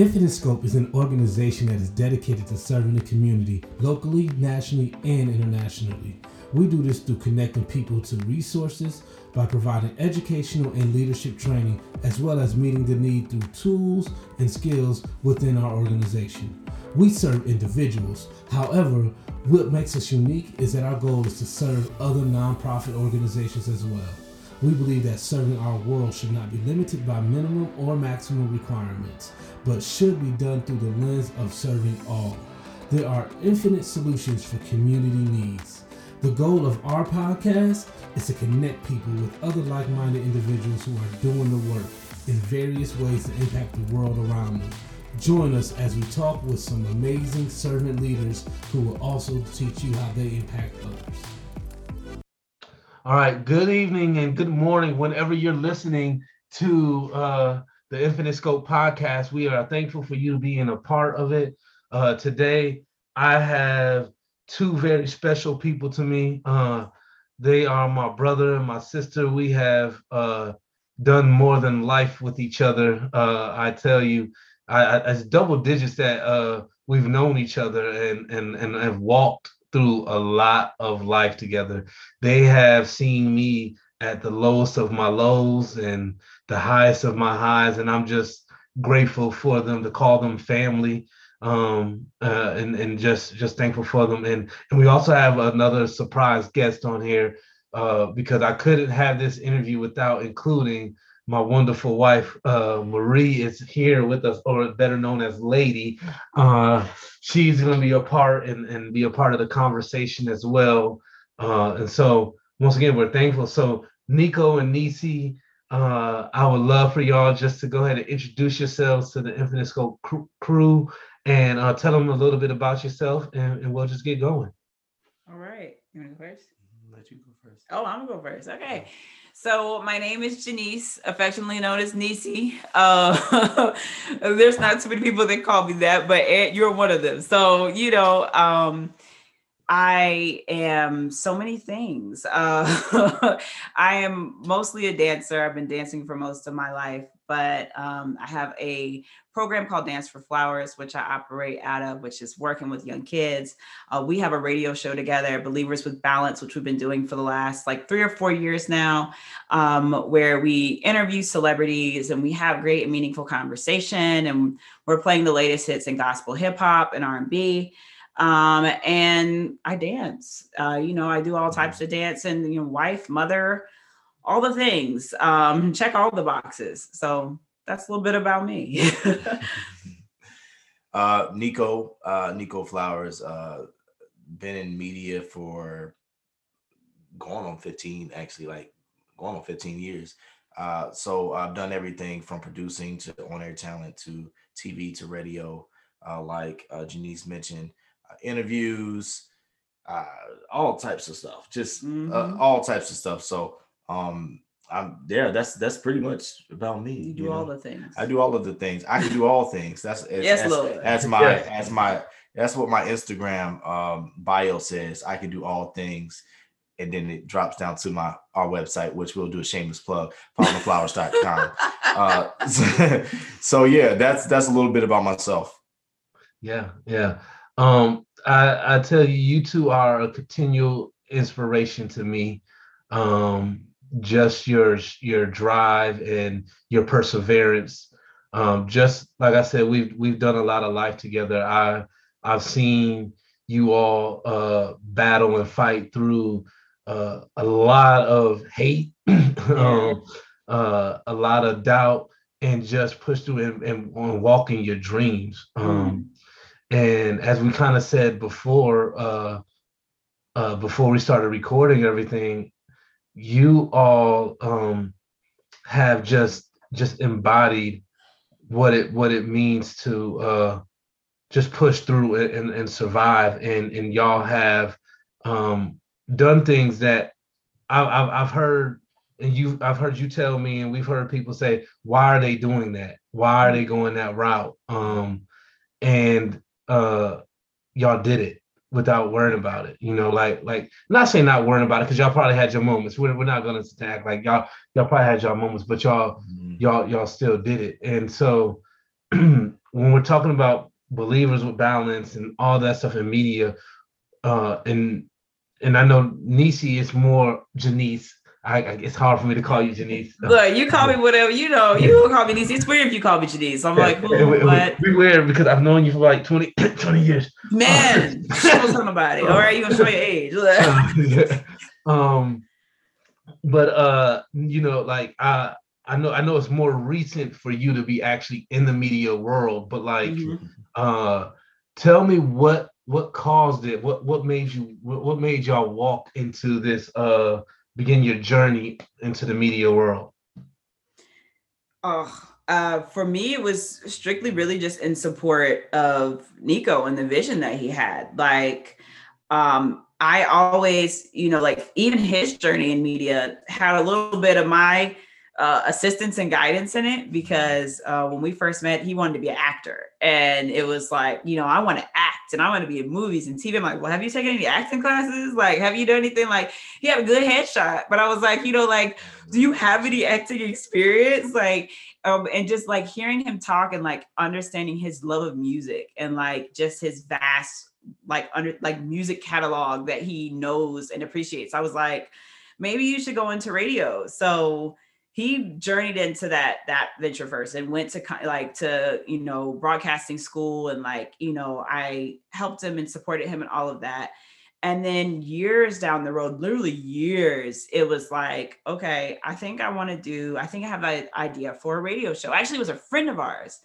Infinite Scope is an organization that is dedicated to serving the community locally, nationally, and internationally. We do this through connecting people to resources by providing educational and leadership training, as well as meeting the need through tools and skills within our organization. We serve individuals. However, what makes us unique is that our goal is to serve other nonprofit organizations as well. We believe that serving our world should not be limited by minimum or maximum requirements, but should be done through the lens of serving all. There are infinite solutions for community needs. The goal of our podcast is to connect people with other like minded individuals who are doing the work in various ways to impact the world around them. Join us as we talk with some amazing servant leaders who will also teach you how they impact others. All right, good evening and good morning whenever you're listening to uh, the Infinite Scope podcast. We are thankful for you being a part of it. Uh, today, I have two very special people to me. Uh, they are my brother and my sister. We have uh, done more than life with each other. Uh, I tell you, I, I, it's double digits that uh, we've known each other and and and have walked through a lot of life together. They have seen me at the lowest of my lows and the highest of my highs, and I'm just grateful for them to call them family um, uh, and and just just thankful for them. And and we also have another surprise guest on here uh, because I couldn't have this interview without including my wonderful wife uh, Marie is here with us, or better known as Lady. Uh, she's going to be a part and, and be a part of the conversation as well. Uh, and so once again, we're thankful. So Nico and Nisi, uh, I would love for y'all just to go ahead and introduce yourselves to the Infinite Scope crew and uh, tell them a little bit about yourself, and, and we'll just get going. All right, you want to go first? Let you go first. Oh, I'm gonna go first. Okay. So my name is Janice, affectionately known as Nisi. Uh, there's not too many people that call me that, but you're one of them. So you know, um, I am so many things. Uh, I am mostly a dancer. I've been dancing for most of my life, but um, I have a program called Dance for Flowers, which I operate out of, which is working with young kids. Uh, we have a radio show together, Believers with Balance, which we've been doing for the last like three or four years now, um, where we interview celebrities and we have great and meaningful conversation. And we're playing the latest hits in gospel hip hop and R&B um, and I dance. Uh, you know, I do all types of dance and you know, wife, mother, all the things. Um, check all the boxes. So that's a little bit about me. uh, Nico, uh, Nico Flowers, uh, been in media for going on 15, actually, like going on 15 years. Uh, so I've done everything from producing to on-air talent to TV to radio. Uh, like uh, Janice mentioned, uh, interviews, uh, all types of stuff, just uh, mm-hmm. all types of stuff. So um, I'm yeah, that's that's pretty much about me. You do you all know? the things. I do all of the things. I can do all things. That's as, yes, as, Lord. As my yeah. as my that's what my Instagram um, bio says. I can do all things. And then it drops down to my our website, which we'll do a shameless plug, palmaflowers.com. uh, so, so yeah, that's that's a little bit about myself. Yeah, yeah. Um, I, I tell you, you two are a continual inspiration to me. Um, just your your drive and your perseverance. Um, just like I said, we've we've done a lot of life together. I I've seen you all uh, battle and fight through uh, a lot of hate, um, uh, a lot of doubt, and just push through and, and on walking your dreams. Um, mm. And as we kind of said before, uh, uh, before we started recording everything, you all um, have just just embodied what it what it means to uh, just push through and, and survive, and and y'all have um, done things that I've, I've heard and you I've heard you tell me, and we've heard people say, why are they doing that? Why are they going that route? Um, and uh, y'all did it without worrying about it. You know, like like not saying not worrying about it because y'all probably had your moments. We're, we're not gonna attack like y'all y'all probably had y'all moments, but y'all mm-hmm. y'all y'all still did it. And so when we're talking about believers with balance and all that stuff in media, uh, and and I know Nisi is more Janice. I, I, it's hard for me to call you Janice. Look, you call me whatever you know. You call me Janice. It's weird if you call me Janice. I'm like, it, it, what? It's weird because I've known you for like 20, 20 years. Man, show somebody. All right, you gonna show your age. um, but uh, you know, like uh, I know I know it's more recent for you to be actually in the media world, but like mm-hmm. uh tell me what what caused it? What what made you what, what made y'all walk into this uh begin your journey into the media world? Oh, uh, for me, it was strictly really just in support of Nico and the vision that he had. Like, um, I always, you know, like even his journey in media had a little bit of my uh, assistance and guidance in it because uh, when we first met, he wanted to be an actor. And it was like, you know, I want to act and I want to be in movies and TV. I'm like, well, have you taken any acting classes? Like, have you done anything? Like, he had a good headshot. But I was like, you know, like, do you have any acting experience? Like, um, and just like hearing him talk and like understanding his love of music and like just his vast, like, under like music catalog that he knows and appreciates. I was like, maybe you should go into radio. So, he journeyed into that that venture first and went to like to you know broadcasting school and like you know i helped him and supported him and all of that. And then years down the road literally years it was like okay i think i want to do i think i have an idea for a radio show. Actually it was a friend of ours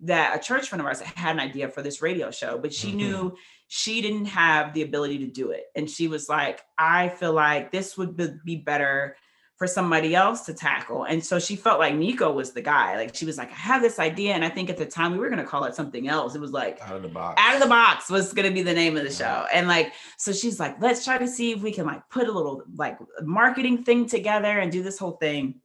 that a church friend of ours had an idea for this radio show but she mm-hmm. knew she didn't have the ability to do it. And she was like i feel like this would be better for somebody else to tackle. And so she felt like Nico was the guy. Like she was like, I have this idea. And I think at the time we were gonna call it something else. It was like out of the box. Out of the box was gonna be the name of the show. And like, so she's like, let's try to see if we can like put a little like marketing thing together and do this whole thing.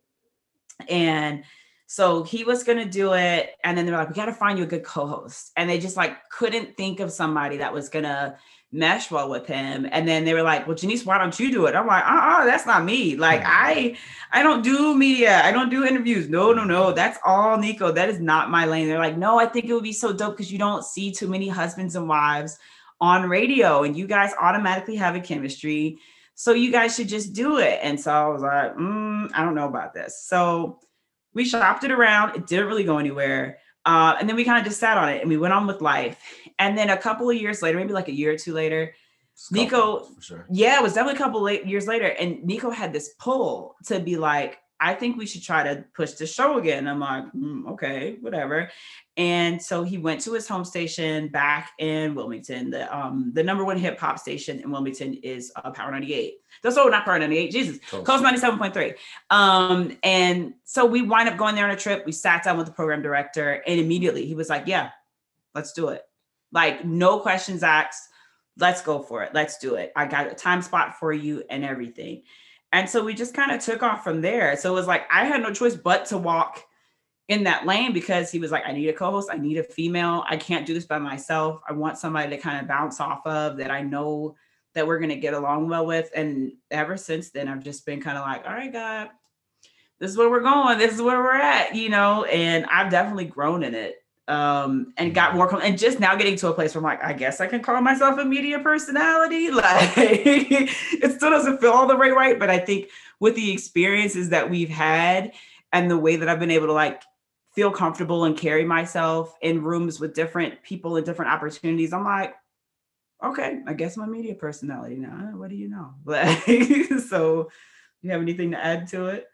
And so he was gonna do it. And then they're like, we gotta find you a good co-host. And they just like couldn't think of somebody that was gonna mesh well with him. And then they were like, well, Janice, why don't you do it? I'm like, uh-uh, that's not me. Like I, I don't do media. I don't do interviews. No, no, no. That's all Nico. That is not my lane. They're like, no, I think it would be so dope because you don't see too many husbands and wives on radio and you guys automatically have a chemistry. So you guys should just do it. And so I was like, mm, I don't know about this. So we shopped it around. It didn't really go anywhere. Uh, and then we kind of just sat on it and we went on with life. And then a couple of years later, maybe like a year or two later, Nico, sure. yeah, it was definitely a couple late years later. And Nico had this pull to be like, I think we should try to push the show again. I'm like, mm, okay, whatever. And so he went to his home station back in Wilmington. The um the number one hip hop station in Wilmington is uh, Power 98. That's oh not Power 98, Jesus, Coast 97.3. Um, and so we wind up going there on a trip. We sat down with the program director, and immediately he was like, Yeah, let's do it. Like, no questions asked. Let's go for it. Let's do it. I got a time spot for you and everything. And so we just kind of took off from there. So it was like I had no choice but to walk in that lane because he was like, I need a co-host, I need a female. I can't do this by myself. I want somebody to kind of bounce off of that I know that we're gonna get along well with. And ever since then, I've just been kind of like, all right, God, this is where we're going, this is where we're at, you know, and I've definitely grown in it um and got more and just now getting to a place where I'm like, I guess I can call myself a media personality. Like it still doesn't feel all the way right, but I think with the experiences that we've had and the way that I've been able to like feel comfortable and carry myself in rooms with different people and different opportunities, I'm like, okay, I guess I'm a media personality now. What do you know? Like so you have anything to add to it?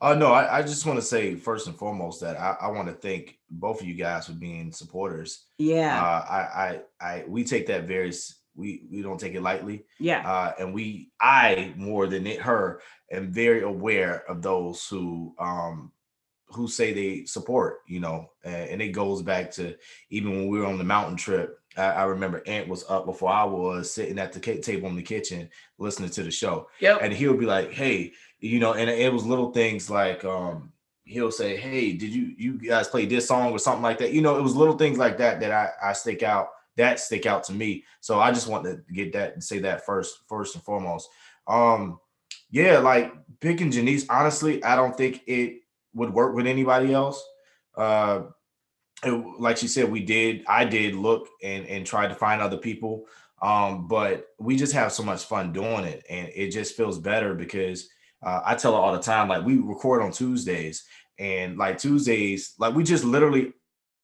Uh, no, I, I just want to say first and foremost that I, I want to thank both of you guys for being supporters. Yeah. Uh, I, I, I, we take that very, we, we don't take it lightly. Yeah. Uh, and we, I more than it, her, am very aware of those who, um, who say they support, you know, and, and it goes back to even when we were on the mountain trip. I, I remember Ant was up before I was sitting at the table in the kitchen listening to the show. Yep. And he would be like, "Hey, you know," and it was little things like, um, he'll say, "Hey, did you you guys play this song or something like that?" You know, it was little things like that that I I stick out that stick out to me. So I just want to get that and say that first first and foremost. Um, yeah, like picking Janice. Honestly, I don't think it would work with anybody else. Uh, it, like she said, we did. I did look and and try to find other people, um, but we just have so much fun doing it, and it just feels better because uh, I tell her all the time, like we record on Tuesdays, and like Tuesdays, like we just literally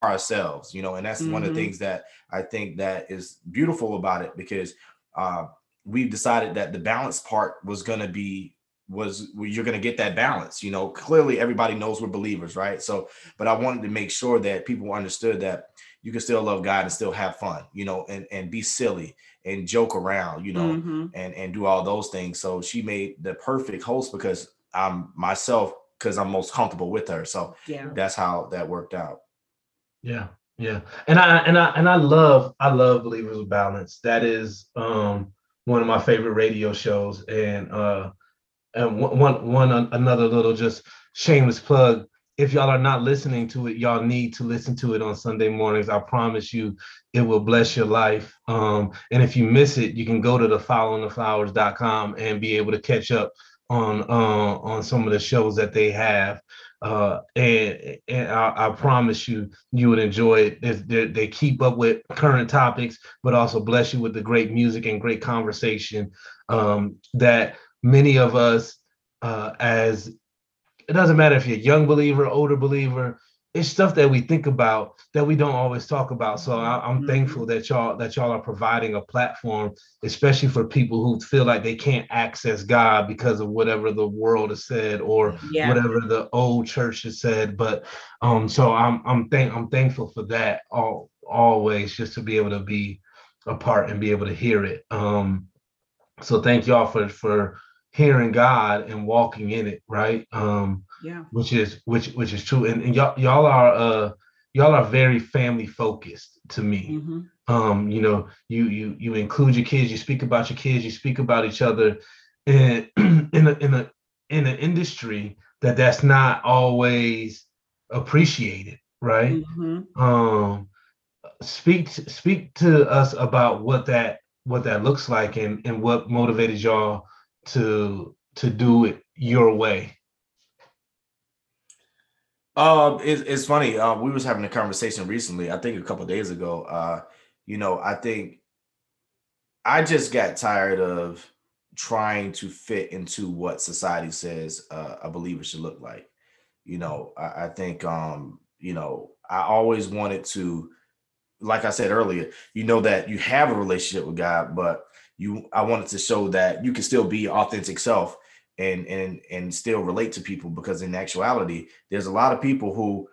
ourselves, you know, and that's mm-hmm. one of the mm-hmm. things that I think that is beautiful about it because uh, we've decided that the balance part was going to be was you're going to get that balance you know clearly everybody knows we're believers right? So but i wanted to make sure that people understood that you can still love god and still have fun you know and and be silly and joke around you know mm-hmm. and and do all those things. So she made the perfect host because i'm myself because i'm most comfortable with her. So yeah. that's how that worked out. Yeah yeah. And i and i and i love i love believers of balance. That is um one of my favorite radio shows. And uh and one one another little just shameless plug. If y'all are not listening to it y'all need to listen to it on sunday mornings. I promise you it will bless your life. Um, and if you miss it you can go to the followingtheflowers.com and be able to catch up on uh, on some of the shows that they have. Uh, and, and I, I, promise you you would enjoy it. They, they keep up with current topics but also bless you with the great music and great conversation um, that many of us uh, as it doesn't matter if you're a young believer, older believer, it's stuff that we think about that we don't always talk about. So I, am mm-hmm. thankful that y'all that y'all are providing a platform, especially for people who feel like they can't access God because of whatever the world has said or yeah. whatever the old church has said. But um, so I'm I'm thank I'm thankful for that all always just to be able to be a part and be able to hear it. Um, so thank y'all for for hearing God and walking in it, right? Um, yeah. Which is which which is true. And, and y'all y'all are uh y'all are very family focused to me. Mm-hmm. Um, you know, you you you include your kids, you speak about your kids, you speak about each other and in a in a in an industry that that's not always appreciated, right? Mm-hmm. Um speak speak to us about what that what that looks like and and what motivated y'all to to do it your way? Uh, it, it's funny. Uh, we was having a conversation recently. I think a couple days ago. Uh, you know, I think I just got tired of trying to fit into what society says uh, a believer should look like. You know, I, I think um, you know I always wanted to, like I said earlier, you know that you have a relationship with God, but you I wanted to show that you can still be authentic self and and and still relate to people because in actuality there's a lot of people who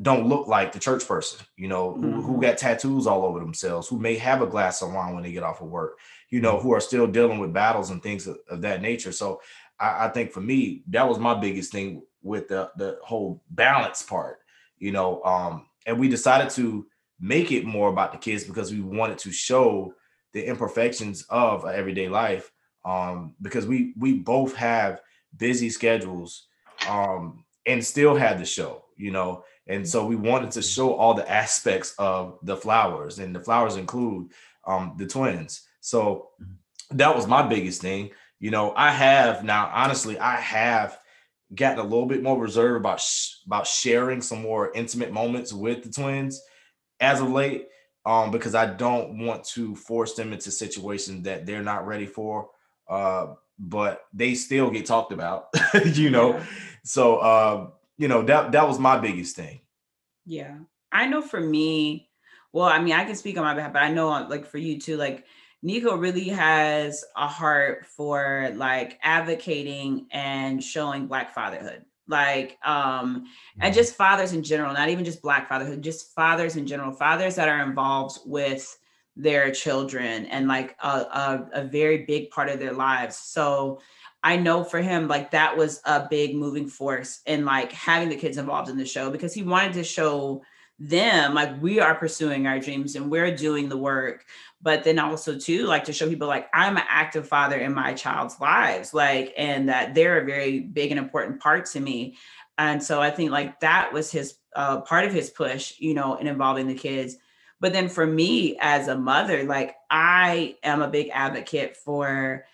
don't look like the church person you know mm-hmm. who, who mm-hmm. got tattoos all over themselves who may have a glass of wine when they get off of work you know who are still dealing with battles and things of, of that nature so I, I, think for me that was my biggest thing with the the whole balance part you know um and we decided to make it more about the kids because we wanted to show the imperfections of everyday life um, because we we both have busy schedules um, and still had the show you know? And so we wanted to show all the aspects of the flowers and the flowers include um, the twins. So that was my biggest thing you know? I have now honestly i have gotten a little bit more reserved about sh- about sharing some more intimate moments with the twins. As of late um, because I don't want to force them into situations that they're not ready for. Uh, but they still get talked about, you know. Yeah. So uh, you know, that that was my biggest thing. Yeah. I know for me, well, I mean, I can speak on my behalf, but I know like for you too, like Nico really has a heart for like advocating and showing black fatherhood like um and mm-hmm. just fathers in general not even just black fatherhood just fathers in general fathers that are involved with their children and like a, a, a, very big part of their lives so i know for him like that was a big moving force in like having the kids involved in the show because he wanted to show them like we are pursuing our dreams and we're doing the work but then also too like to show people like i'm an active father in my child's lives like and that they're a very big and important part to me. And so i think like that was his uh, part of his push you know in involving the kids. But then for me as a mother like i am a big advocate for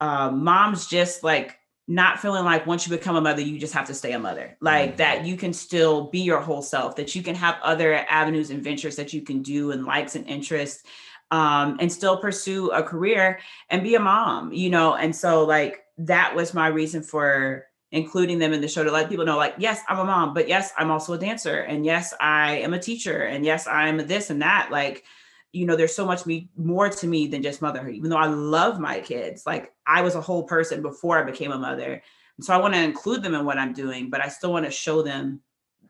uh, moms just like not feeling like once you become a mother, you just have to stay a mother. Like mm-hmm. that you can still be your whole self, that you can have other avenues and ventures that you can do and likes and interests um, and still pursue a career and be a mom, you know? And so like that was my reason for including them in the show to let people know like, yes, I'm a mom, but yes, I'm also a dancer. And yes, I am a teacher. And yes, I'm this and that. Like, you know, there's so much me more to me than just motherhood. Even though I love my kids, like I was a whole person before I became a mother. And so I want to include them in what I'm doing, but I still want to show them,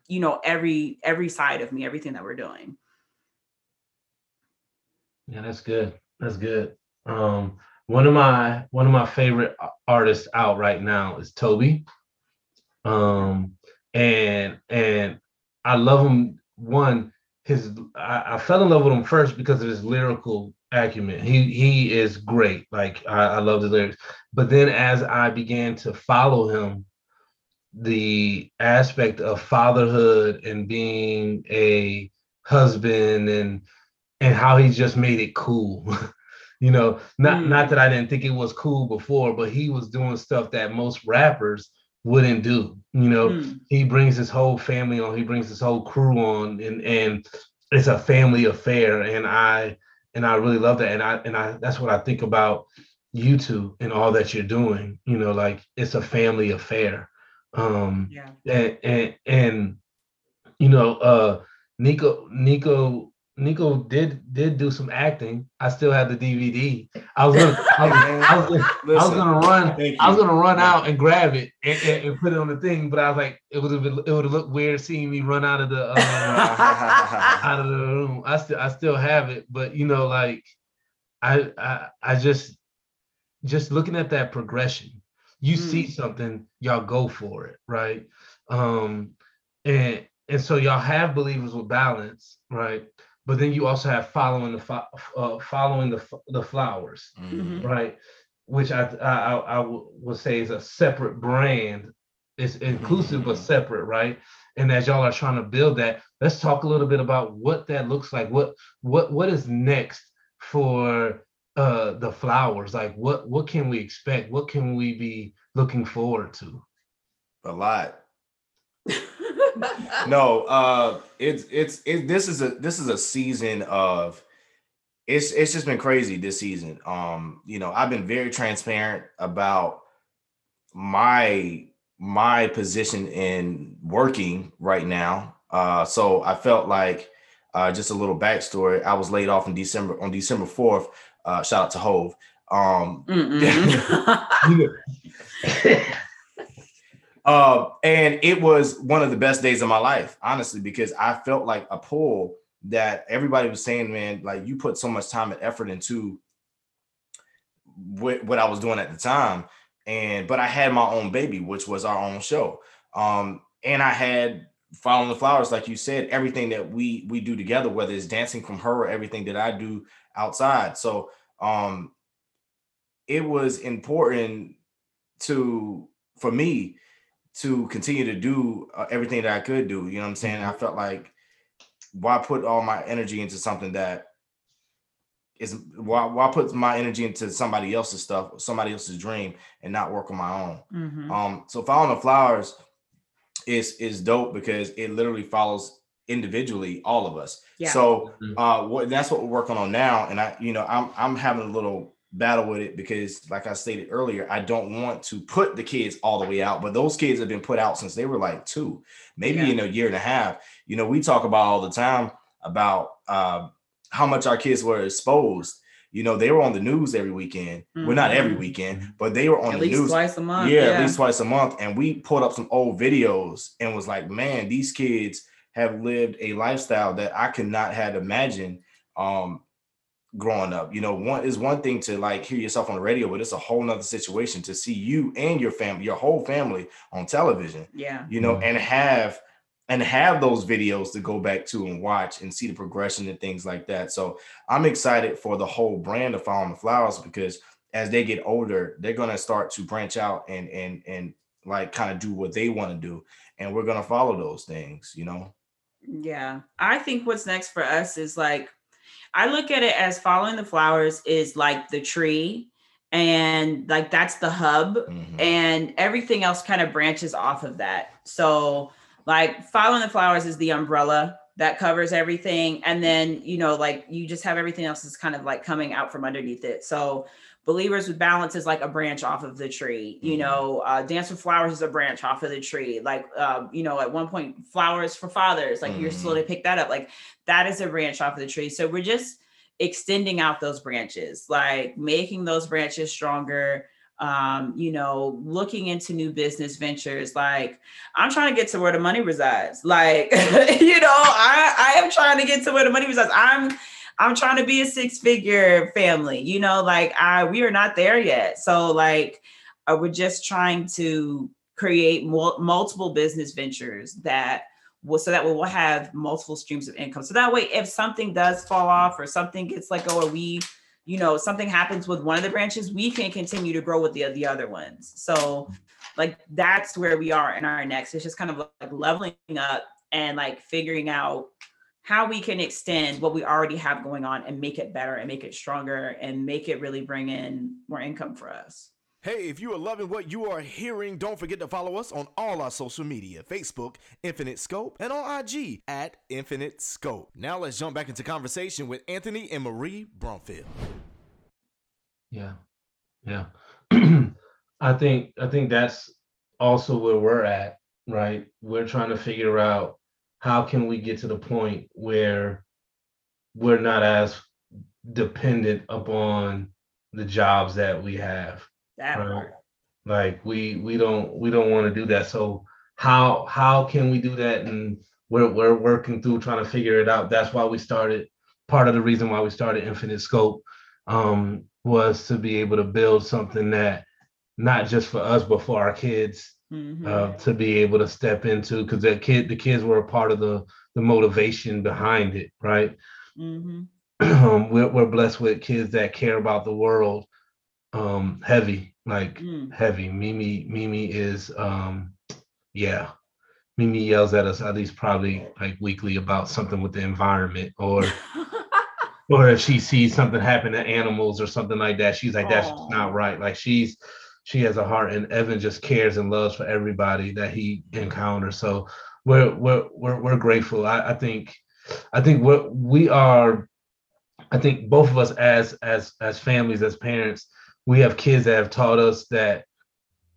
you know, every every side of me, everything that we're doing. Yeah, that's good. That's good. Um, one of my one of my favorite artists out right now is Tobe. Um, and and I love him. One, his I, I, fell in love with him first because of his lyrical acumen. He he is great. Like I, I love the lyrics. But then as I began to follow him, the aspect of fatherhood and being a husband and and how he just made it cool. you know, not mm. not that I didn't think it was cool before, but he was doing stuff that most rappers wouldn't do. You know, mm. he brings his whole family on, he brings his whole crew on, and and it's a family affair. And I and I really love that. And I and I that's what I think about you two and all that you're doing. You know, like it's a family affair. Um yeah. and and and you know, uh Nico Nico Nico did did do some acting. I still have the DVD. I was gonna I was, I was, Listen, I was gonna run I was gonna run out and grab it and, and, and, put it on the thing, but I was like it would have it would have looked weird seeing me run out of the uh, out of the room. I still I still have it, but you know like I I I just just looking at that progression. You mm. see something, y'all go for it, right? Um and and so y'all have believers with balance, right? But then you also have following the uh, following the the flowers, mm-hmm. right? Which I I, I would say is a separate brand. It's inclusive mm-hmm. but separate, right? And as y'all are trying to build that, let's talk a little bit about what that looks like. What what what is next for uh the flowers? Like what what can we expect? What can we be looking forward to? A lot. no, uh, it's it's it, this is a this is a season of it's it's just been crazy this season. Um, you know, I've been very transparent about my my position in working right now. Uh, so I felt like uh, just a little backstory. I was laid off in December on December fourth. Uh, shout out to Hove. Um, Uh, and it was one of the best days of my life, honestly, because I felt like a pull that everybody was saying, man, like you put so much time and effort into what, what I was doing at the time. And but I had my own baby, which was our own show. Um, and I had following the flowers, like you said, everything that we we do together, whether it's dancing from her or everything that I do outside. So um it was important to for me to continue to do uh, everything that I could do. You know what I'm saying? I mm-hmm. felt like why put all my energy into something that is why why put my energy into somebody else's stuff, somebody else's dream, and not work on my own. Mm-hmm. Um, so following the flowers is is dope because it literally follows individually all of us. Yeah. So mm-hmm. uh, what that's what we're working on now, and I, you know, I'm I'm having a little battle with it because like I stated earlier, I don't want to put the kids all the way out, but those kids have been put out since they were like two, maybe yeah. in a year and a half. You know, we talk about all the time about uh, how much our kids were exposed. You know, they were on the news every weekend. Mm-hmm. Well, not every mm-hmm. weekend, but they were on at the least news twice a month. Yeah, yeah, at least twice a month. And we pulled up some old videos and was like, man, these kids have lived a lifestyle that I could not have imagined um, growing up. You know, one is one thing to like hear yourself on the radio, but it's a whole nother situation to see you and your family, your whole family on television. Yeah. You know, mm-hmm. and have and have those videos to go back to and watch and see the progression and things like that. So I'm excited for the whole brand of Following the Flowers because as they get older, they're gonna start to branch out and and and like kind of do what they want to do. And we're gonna follow those things, you know. Yeah. I think what's next for us is like I look at it as following the flowers is like the tree and like that's the hub Mhm. and everything else kind of branches off of that so like following the flowers is the umbrella that covers everything and then you know like you just have everything else is kind of like coming out from underneath it so believers with balance is like a branch off of the tree you Mhm. know uh, dance with flowers is a branch off of the tree. Like uh, you know at one point flowers for fathers like you're Mhm. slowly pick that up. Like that is a branch off of the tree. So we're just extending out those branches like making those branches stronger um you know looking into new business ventures. Like i'm trying to get to where the money resides. Like you know i i am trying to get to where the money resides. I'm i'm trying to be a six figure family you know like i we are not there yet. So like uh, we're just trying to create mul- multiple business ventures that will so that we will have multiple streams of income. So that way if something does fall off or something gets go or we you know something happens with one of the branches we can continue to grow with the, the other ones. So like that's where we are in our next. It's just kind of like leveling up and like figuring out how we can extend what we already have going on and make it better and make it stronger and make it really bring in more income for us Hey, if you are loving what you are hearing, don't forget to follow us on all our social media Facebook, Infinite Scope, and on IG at Infinite Scope. Now let's jump back into conversation with Anthony and Marie Bromfield. Yeah. Yeah. I think I think that's also where we're at, right? We're trying to figure out how can we get to the point where we're not as dependent upon the jobs that we have. that Right. part Like we we don't we don't want to do that. So how how can we do that? And we're we're working through trying to figure it out. That's why we started. Part of the reason why we started Infinite Scope um, was to be able to build something that not just for us but for our kids Mhm. uh, to be able to step into because the kid the kids were a part of the the motivation behind it, right? Mhm. um, we're, we're blessed with kids that care about the world um heavy like Mm. heavy mimi mimi is um yeah mimi yells at us at least probably like weekly about something with the environment or or if she sees something happen to animals or something like that she's like that's not right like she's she has a heart and evan just cares and loves for everybody that he encounters so we're we're we're, we're grateful I, I think i think what we are I think both of us as as as families, as parents, we have kids that have taught us that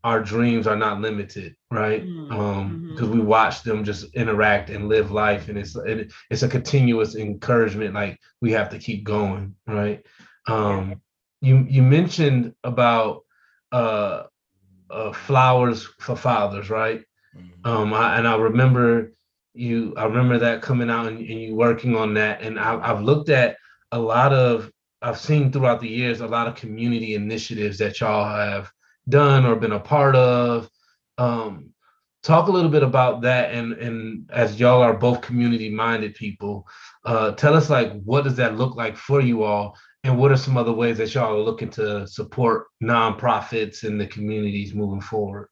our dreams are not limited, right? Mm, Um, because mhm. we watch them just interact and live life, and it's it, it's a continuous encouragement. Like we have to keep going, right? Um, you you mentioned about uh, uh flowers for fathers, right? Mhm. um I, and i remember you i remember that coming out and, and you working on that and I, i've looked at a lot of i've seen throughout the years a lot of community initiatives that y'all have done or been a part of um talk a little bit about that and and as y'all are both community minded people uh tell us like what does that look like for you all and what are some other ways that y'all are looking to support nonprofits and the communities moving forward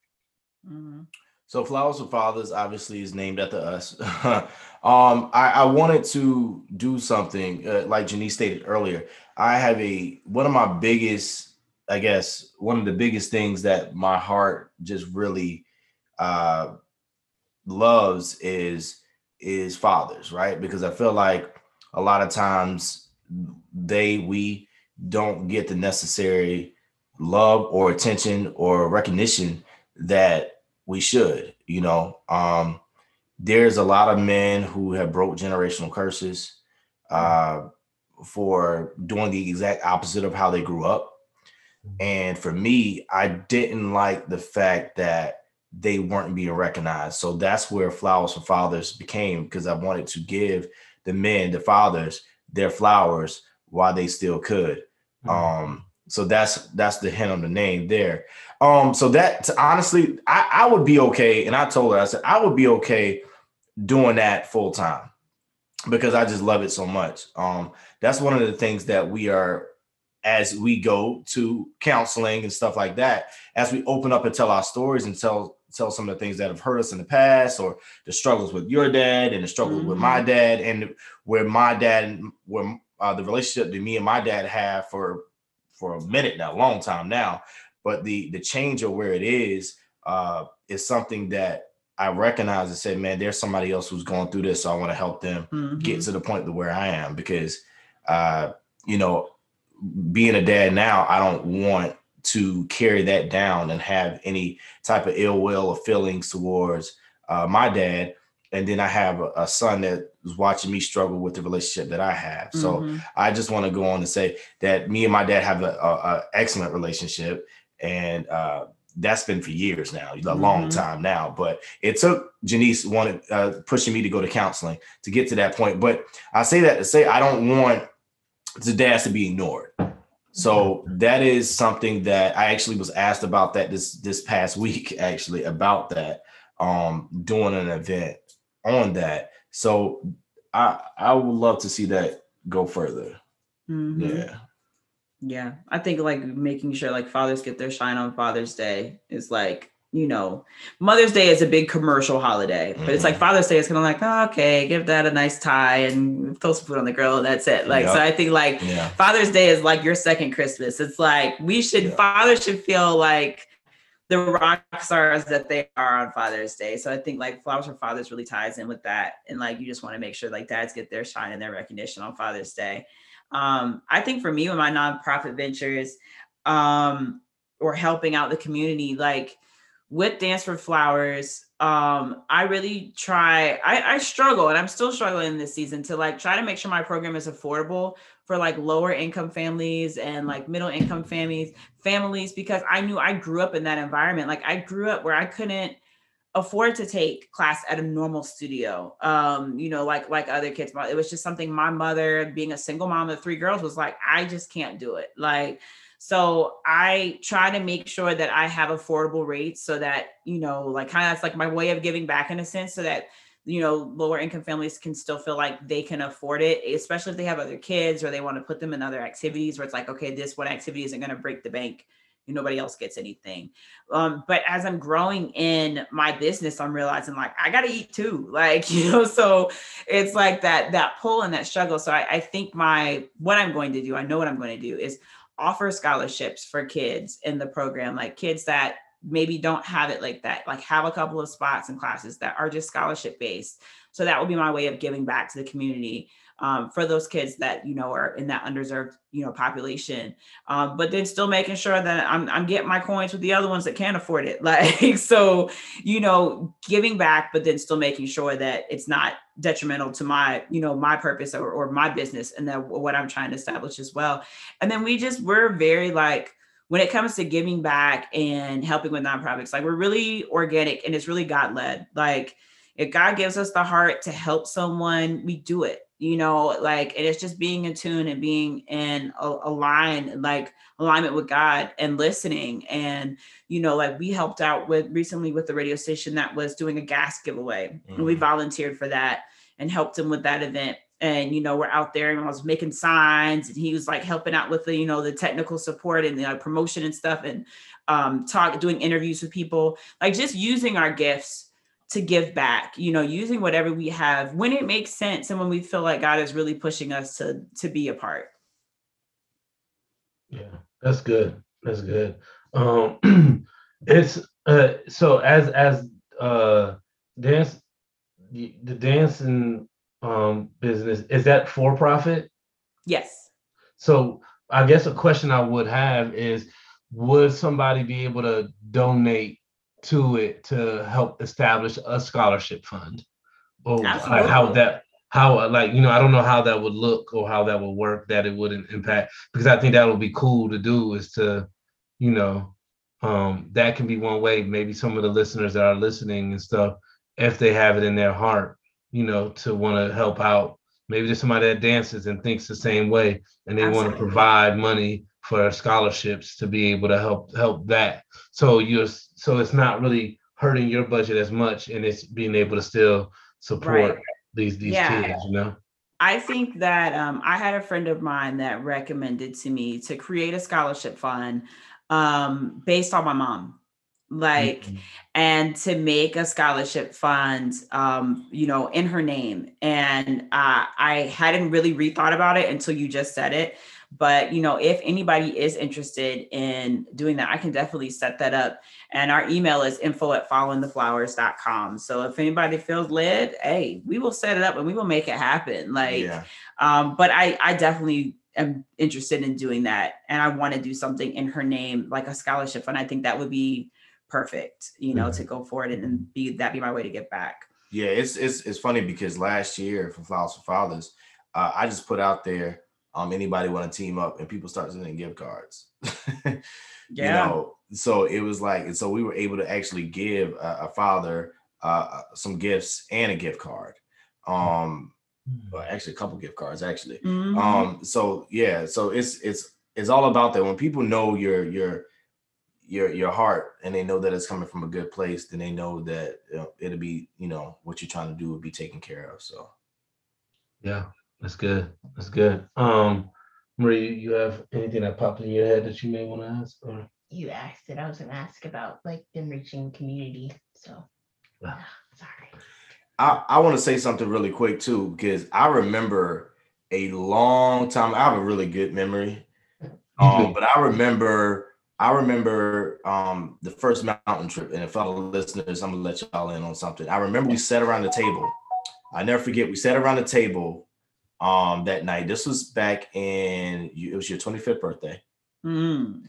Mhm. So Flowers for Fathers obviously is named after us. um, I, I wanted to do something uh, like Janice stated earlier. I have a one of my biggest, I guess, one of the biggest things that my heart just really uh, loves is is fathers, right? Because I feel like a lot of times they we don't get the necessary love or attention or recognition that we should you know? Um there's a lot of men who have broke generational curses uh for doing the exact opposite of how they grew up. And for me i didn't like the fact that they weren't being recognized. So that's where flowers for fathers became because i wanted to give the men the fathers their flowers while they still could. Um so that's that's the hint on the name there. Um so that honestly i i would be okay and i told her i said i would be okay doing that full time because i just love it so much. Um that's one of the things that we are as we go to counseling and stuff like that as we open up and tell our stories and tell tell some of the things that have hurt us in the past or the struggles with your dad and the struggles with my dad and where my dad and where uh, the relationship that me and my dad have for for a minute now, a long time now. But the the change of where it is uh, is something that I recognize and say, man, there's somebody else who's going through this, so I want to help them Mhm. get to the point to where I am because, uh, you know, being a dad now, I don't want to carry that down and have any type of ill will or feelings towards uh, my dad. And then I have a, a son that is watching me struggle with the relationship that I have. So Mhm. I just want to go on to say that me and my dad have a, a, a excellent relationship, and uh, that's been for years now, a long Mhm. time now. But it took Janice wanted uh, pushing me to go to counseling to get to that point. But I say that to say I don't want the dads to be ignored. So that is something that I actually was asked about that this this past week actually about that um doing an event on that. So I I would love to see that go further. Mhm. Yeah. Yeah, I think like making sure like fathers get their shine on Father's Day is like, you know, Mother's Day is a big commercial holiday, but it's like Mhm. Father's Day is kind of like, oh, okay, give that a nice tie and throw some food on the grill, and that's it. Like, so I think like Yeah. Father's Day is like your second Christmas. It's like we should Yeah. fathers should feel like the rock stars that they are on Father's Day. So I think like Flowers for Fathers really ties in with that. And like you just want to make sure like dads get their shine and their recognition on Father's Day. Um, I think for me with my nonprofit ventures, um, or helping out the community, like with Dance for Flowers, um, I really try, I, I struggle and I'm still struggling this season to like try to make sure my program is affordable for like lower income families and like middle income families, families, because I knew I grew up in that environment. Like I grew up where I couldn't afford to take class at a normal studio um you know like like other kids it was just something my mother being a single mom of three girls was like i just can't do it like so i try to make sure that i have affordable rates so that you know like kind of that's like my way of giving back in a sense so that you know lower income families can still feel like they can afford it especially if they have other kids or they want to put them in other activities where it's like okay this one activity isn't going to break the bank. Nobody else gets anything. Um but as i'm growing in my business i'm realizing like i gotta eat too like you know so it's like that that pull and that struggle. So I, I think my what i'm going to do i know what i'm going to do is offer scholarships for kids in the program like kids that maybe don't have it like that like have a couple of spots and classes that are just scholarship based so that will be my way of giving back to the community um, for those kids that you know are in that underserved you know population. Um, but then still making sure that I'm, I'm getting my coins with the other ones that can't afford it. Like so you know giving back but then still making sure that it's not detrimental to my you know my purpose or, or my business and that what i'm trying to establish as well. And then we just we're very like when it comes to giving back and helping with nonprofits like we're really organic and it's really god led like if god gives us the heart to help someone we do it you know like and it's just being in tune and being in a, line like alignment with god and listening and you know like we helped out with recently with the radio station that was doing a gas giveaway and we Mhm. volunteered for that and helped him with that event and you know we're out there and I was making signs and he was like helping out with the you know the technical support and the promotion and stuff and um talk doing interviews with people like just using our gifts to give back you know using whatever we have when it makes sense and when we feel like god is really pushing us to to be a part Yeah, that's good. That's good. Um, it's uh, so as as uh dance, the, the dancing um business is that for profit? yes So I guess a question I would have is, would somebody be able to donate to it to help establish a scholarship fund? Or like how that how like you know I don't know how that would look or how that would work that it wouldn't impact because I think that would be cool to do is to you know um that can be one way maybe some of the listeners that are listening and stuff if they have it in their heart you know to want to help out maybe there's somebody that dances and thinks the same way and they want to provide money for scholarships to be able to help help that so you're so it's not really hurting your budget as much and it's being able to still support Right. these these Yeah. kids you know I think that um, I had a friend of mine that recommended to me to create a scholarship fund um, based on my mom, like, Mhm. and to make a scholarship fund, um, you know, in her name. And uh, I hadn't really rethought about it until you just said it. But you know, if anybody is interested in doing that, I can definitely set that up. And our email is info at followingtheflowers.com. So if anybody feels led, hey, we will set it up and we will make it happen. Like, yeah. um, but I I definitely am interested in doing that. And I want to do something in her name, like a scholarship fund. I think that would be perfect, you know, to go forward and, and be that be my way to get back. Yeah, it's it's it's funny because last year for Flowers for Fathers, uh, I just put out there, um, anybody want to team up, and people start sending gift cards. Yeah. You know, so it was like, and so we were able to actually give a, a father uh, some gifts and a gift card. Um, well, actually, a couple gift cards actually. Mhm. Um, so yeah, so it's it's it's all about that. When people know your your your your heart and they know that it's coming from a good place, then they know that you know, it'll be you know what you're trying to do will be taken care of. So Yeah, that's good. That's good. Um, Marie, you have anything that popped in your head that you may want to ask? Or You asked it. I was gonna ask about like them reaching community. So Yeah. ah, sorry. I I want to say something really quick too because I remember a long time. I have a really good memory, um, but I remember. I remember um, the first mountain trip, and if fellow listeners, I'm gonna let y'all in on something. I remember we sat around the table. I never forget. We sat around the table um, that night. This was back in. you- It was your 25th birthday, Mm.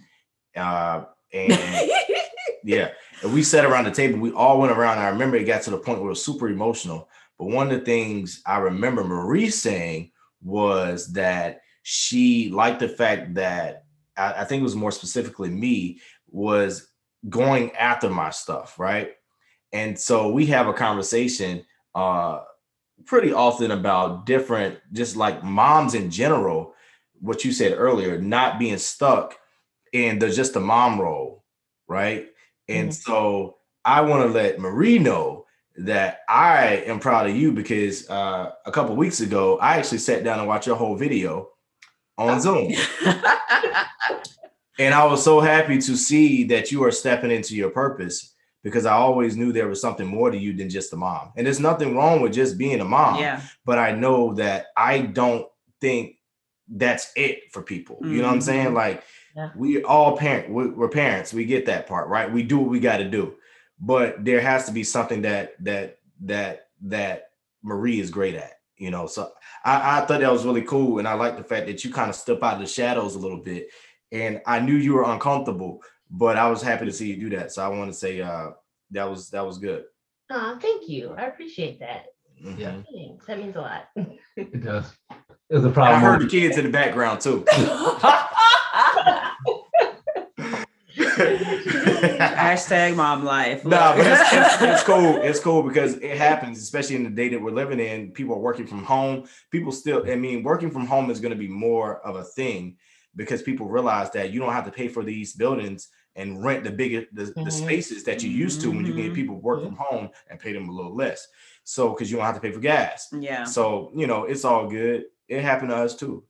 uh, and yeah, and we sat around the table. We all went around. I remember it got to the point where it was super emotional. But one of the things I remember Marie saying was that she liked the fact that I, I think it was more specifically me was going after my stuff, right? And so we have a conversation uh pretty often about different, just like moms in general, what you said earlier, not being stuck in the just the mom role, right? And so I want to let Marie know that I am proud of you because uh, a couple weeks ago I actually sat down and watched your whole video on Zoom, and I was so happy to see that you are stepping into your purpose because I always knew there was something more to you than just a mom. And there's nothing wrong with just being a mom, yeah. but I know that I don't think that's it for people. You know what I'm saying? Mhm. Like Yeah. we all parent, we- we're parents. We get that part, right? We do what we got to do, but there has to be something that that that that Marie is great at. You know, so I, I thought that was really cool, and I like the fact that you kind of step out of the shadows a little bit. And I knew you were uncomfortable, but I was happy to see you do that. So I want to say uh, that was that was good. Oh, thank you. I appreciate that. Yeah. Mhm. Thanks. That means a lot. it does. It's a problem. I heard the kids in the background too. Hashtag mom life. No, but it's, it's, it's cool. It's cool because it happens, especially in the day that we're living in. People are working from home. People still, I mean, working from home is going to be more of a thing because people realize that you don't have to pay for these buildings and rent the bigger the, the Mhm. spaces that you used to when you get Mhm. people work from home and pay them a little less. So because you don't have to pay for gas. yeah. So you know, it's all good. It happened to us too.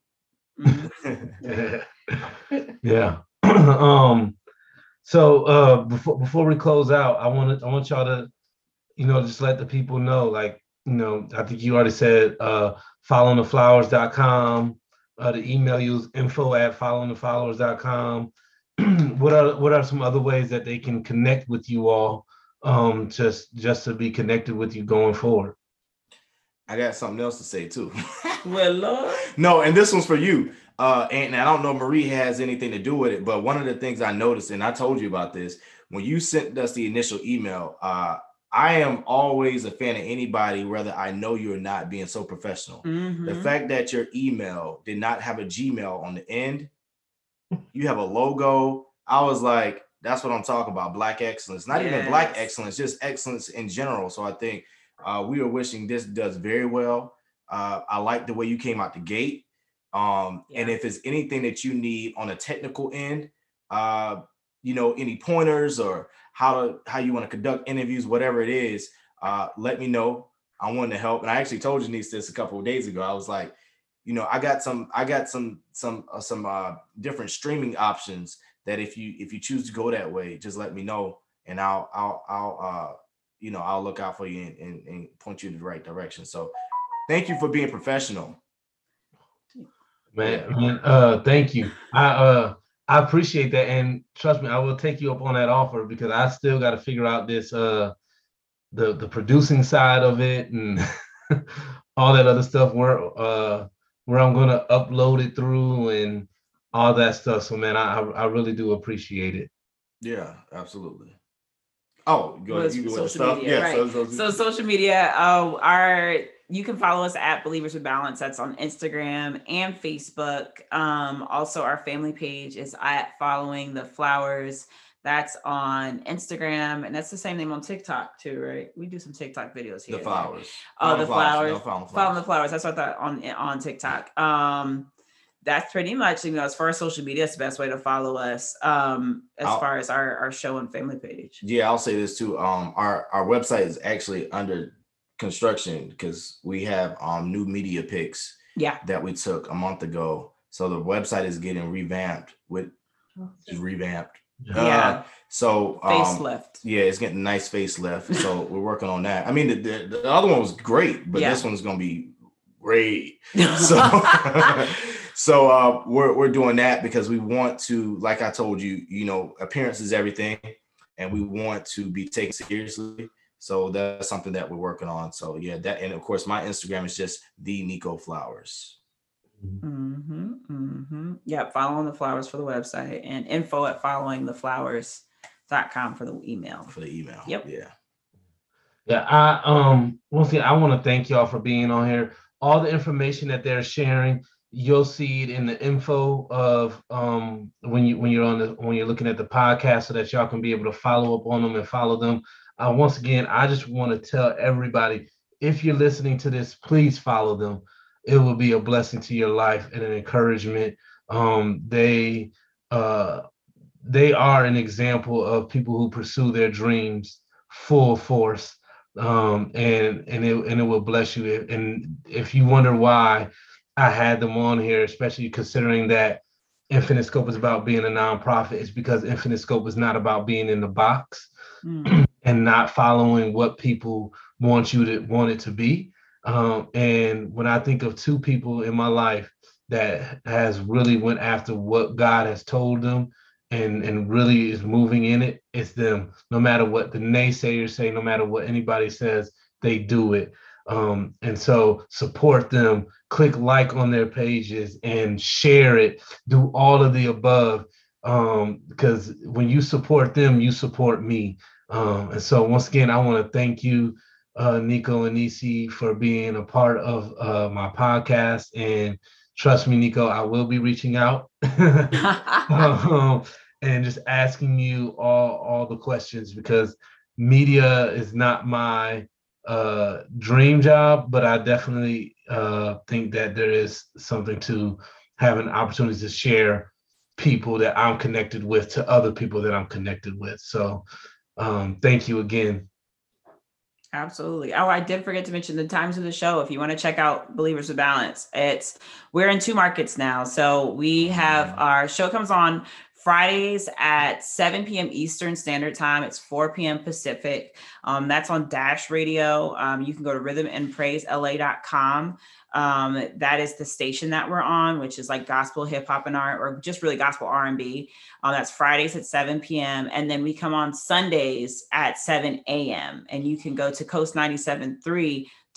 Mhm. yeah. um. So uh, before before we close out, I want to I want y'all to, you know, just let the people know, like, you know, I think you already said uh, followingtheflowers.com. Uh, the email you is info at followingtheflowers.com. what are what are some other ways that they can connect with you all? Um, just just to be connected with you going forward. I got something else to say too. well, Lord. No, and this one's for you. Uh, and I don't know Marie has anything to do with it, but one of the things I noticed, and I told you about this, when you sent us the initial email, uh, I am always a fan of anybody, whether I know you or not, being so professional. The Mhm. fact that your email did not have a Gmail on the end, you have a logo. I was like, that's what I'm talking about. Black excellence, not even black excellence, just excellence in general. So I think uh, we are wishing this does very well. Uh, I like the way you came out the gate. Um, and if it's anything that you need on a technical end, uh, you know, any pointers or how to how you want to conduct interviews, whatever it is, uh, let me know. I want to help. And I actually told Janice this a couple of days ago. I was like, you know, I got some, I got some, some, uh, some uh, different streaming options that if you if you choose to go that way, just let me know, and I'll I'll I'll uh, you know I'll look out for you and, and, and point you in the right direction. So, thank you for being professional. Man, man, uh, thank you. I uh I appreciate that. And trust me, I will take you up on that offer because I still got to figure out this uh the the producing side of it and all that other stuff where uh where I'm gonna upload it through and all that stuff. So man, I I really do appreciate it. Yeah, absolutely. Oh, go ahead. You go social stuff. media, Yeah, right. so, so, So social media, uh, our you can follow us at Believers with Balance. That's on Instagram and Facebook. Um, also, our family page is at Following the Flowers. That's on Instagram, and that's the same name on TikTok too, right? We do some TikTok videos here. the flowers. Oh, Follow the flowers. No, follow the the flowers. flowers. That's what I thought on on TikTok. Um, that's pretty much you know as far as social media, it's the best way to follow us. Um, as I'll- far as our our show and family page. Yeah, I'll say this too. Um, our our website is actually under construction because we have um new media pics Yeah. that we took a month ago. So the website is getting revamped with just revamped. Uh, Yeah. so um, Facelift. Yeah, it's getting a nice facelift. So we're working on that. I mean, the, the, the other one was great, but Yeah. this one's gonna be great. So, so uh, we're we're doing that because we want to, like I told you, you know, appearance is everything, and we want to be taken seriously. So that's something that we're working on. So yeah, that and of course my Instagram is just the Nico Flowers. Mm-hmm, mm-hmm. Yep. Following the flowers for the website and info at followingtheflowers.com for the email. for the email. Yep. Yeah. Yeah, I um once again I want to thank y'all for being on here. All the information that they're sharing, you'll see it in the info of um when you when you're on the when you're looking at the podcast so that y'all can be able to follow up on them and follow them. Uh, once again, I just want to tell everybody if you're listening to this, please follow them. It will be a blessing to your life and an encouragement. Um, they uh they are an example of people who pursue their dreams full force um, and and it and it will bless you. And if you wonder why I had them on here, especially considering that Infinite Scope is about being a nonprofit, it's because Infinite Scope is not about being in the box Mm. and not following what people want you to want it to be. Um, and when I think of two people in my life that has really went after what God has told them and and really is moving in it, it's them. No matter what the naysayers say, no matter what anybody says, they do it. Um, and so support them, click like on their pages and share it, do all of the above. Um, because when you support them, you support me. Um, and so once again, I want to thank you, uh, Nico and Nisi, for being a part of uh, my podcast. And trust me, Nico, I will be reaching out um, and just asking you all all the questions because media is not my uh, dream job, but I definitely uh, think that there is something to having opportunities to share people that I'm connected with to other people that I'm connected with. So um, thank you again. Absolutely. Oh, I did forget to mention the times of the show. If you want to check out Believers of Balance, it's we're in two markets now. So we have mm-hmm. our show comes on Fridays at 7 p.m. Eastern Standard Time. It's 4 p.m. Pacific. Um, that's on Dash Radio. Um, you can go to rhythmandpraisela.com. Um, that is the station that we're on, which is like gospel, hip hop, and R, or just really gospel R and B. Um, that's Fridays at 7 p.m. And then we come on Sundays at 7 a.m. And you can go to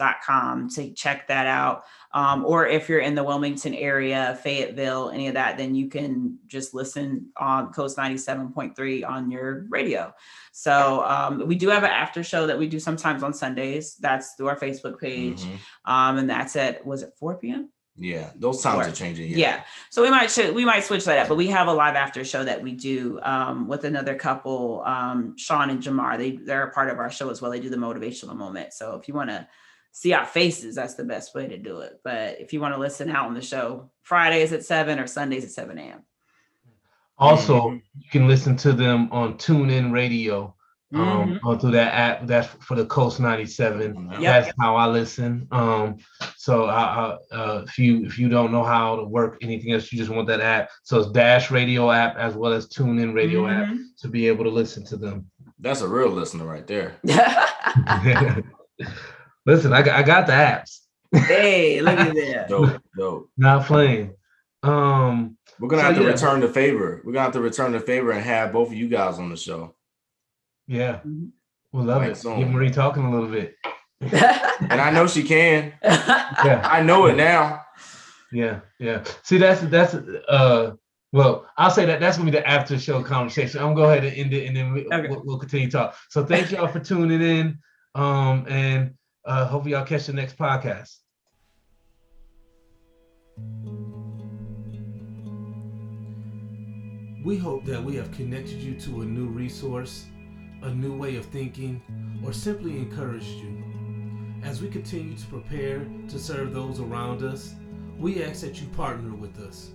coast973.com to check that out. Um, or if you're in the Wilmington area, Fayetteville, any of that, then you can just listen on Coast 97.3 on your radio. So um, we do have an after show that we do sometimes on Sundays. That's through our Facebook page. Mhm. Um, and that's at, was it 4 p.m.? Yeah, those times are changing. Yeah. So we might sh- we might switch that up, but we have a live after show that we do um, with another couple, um, Sean and Jamar. They they're a part of our show as well. They do the motivational moment. So if you want to see our faces, that's the best way to do it. But if you want to listen out on the show, Fridays at seven or Sundays at seven a.m. Also, you can listen to them on TuneIn Radio um, or through that app. That's for the Coast 97. Mhm. Yep. That's how I listen. Um, so I, I, uh, if you if you don't know how to work anything else, you just want that app. So it's Dash Radio app as well as TuneIn Radio app Mhm. to be able to listen to them. That's a real listener right there. Listen, I, got- I got the apps. hey, look at that. Dope, dope. Not playing. Um, We're gonna So, have to yeah. return the favor. We're gonna have to return the favor and have both of you guys on the show. yeah, Mhm. we'll love Like it. so. Get Marie talking a little bit. And I know she can. Yeah, I know it now. yeah, yeah. See, that's that's uh. Well, I'll say that that's gonna be the after show conversation. I'm gonna go ahead and end it, and then we, Okay. we'll, we'll continue to talk. So thank y'all for tuning in. Um, and uh, hopefully y'all catch the next podcast. We hope that we have connected you to a new resource, a new way of thinking, or simply encouraged you. As we continue to prepare to serve those around us, we ask that you partner with us.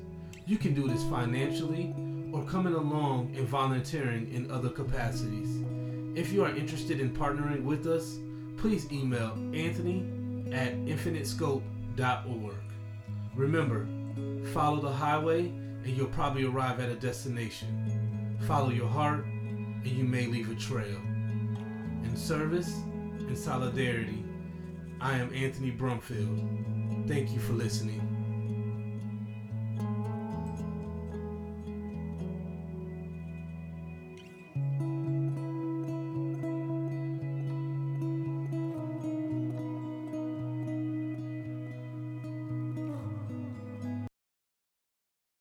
You can do this financially or coming along and volunteering in other capacities. If you are interested in partnering with us, please email Anthony at infinitescope.org. Remember, follow the highway and you'll probably arrive at a destination. Follow your heart and you may leave a trail. In service and solidarity, I am Anthony Brumfield. Thank you for listening.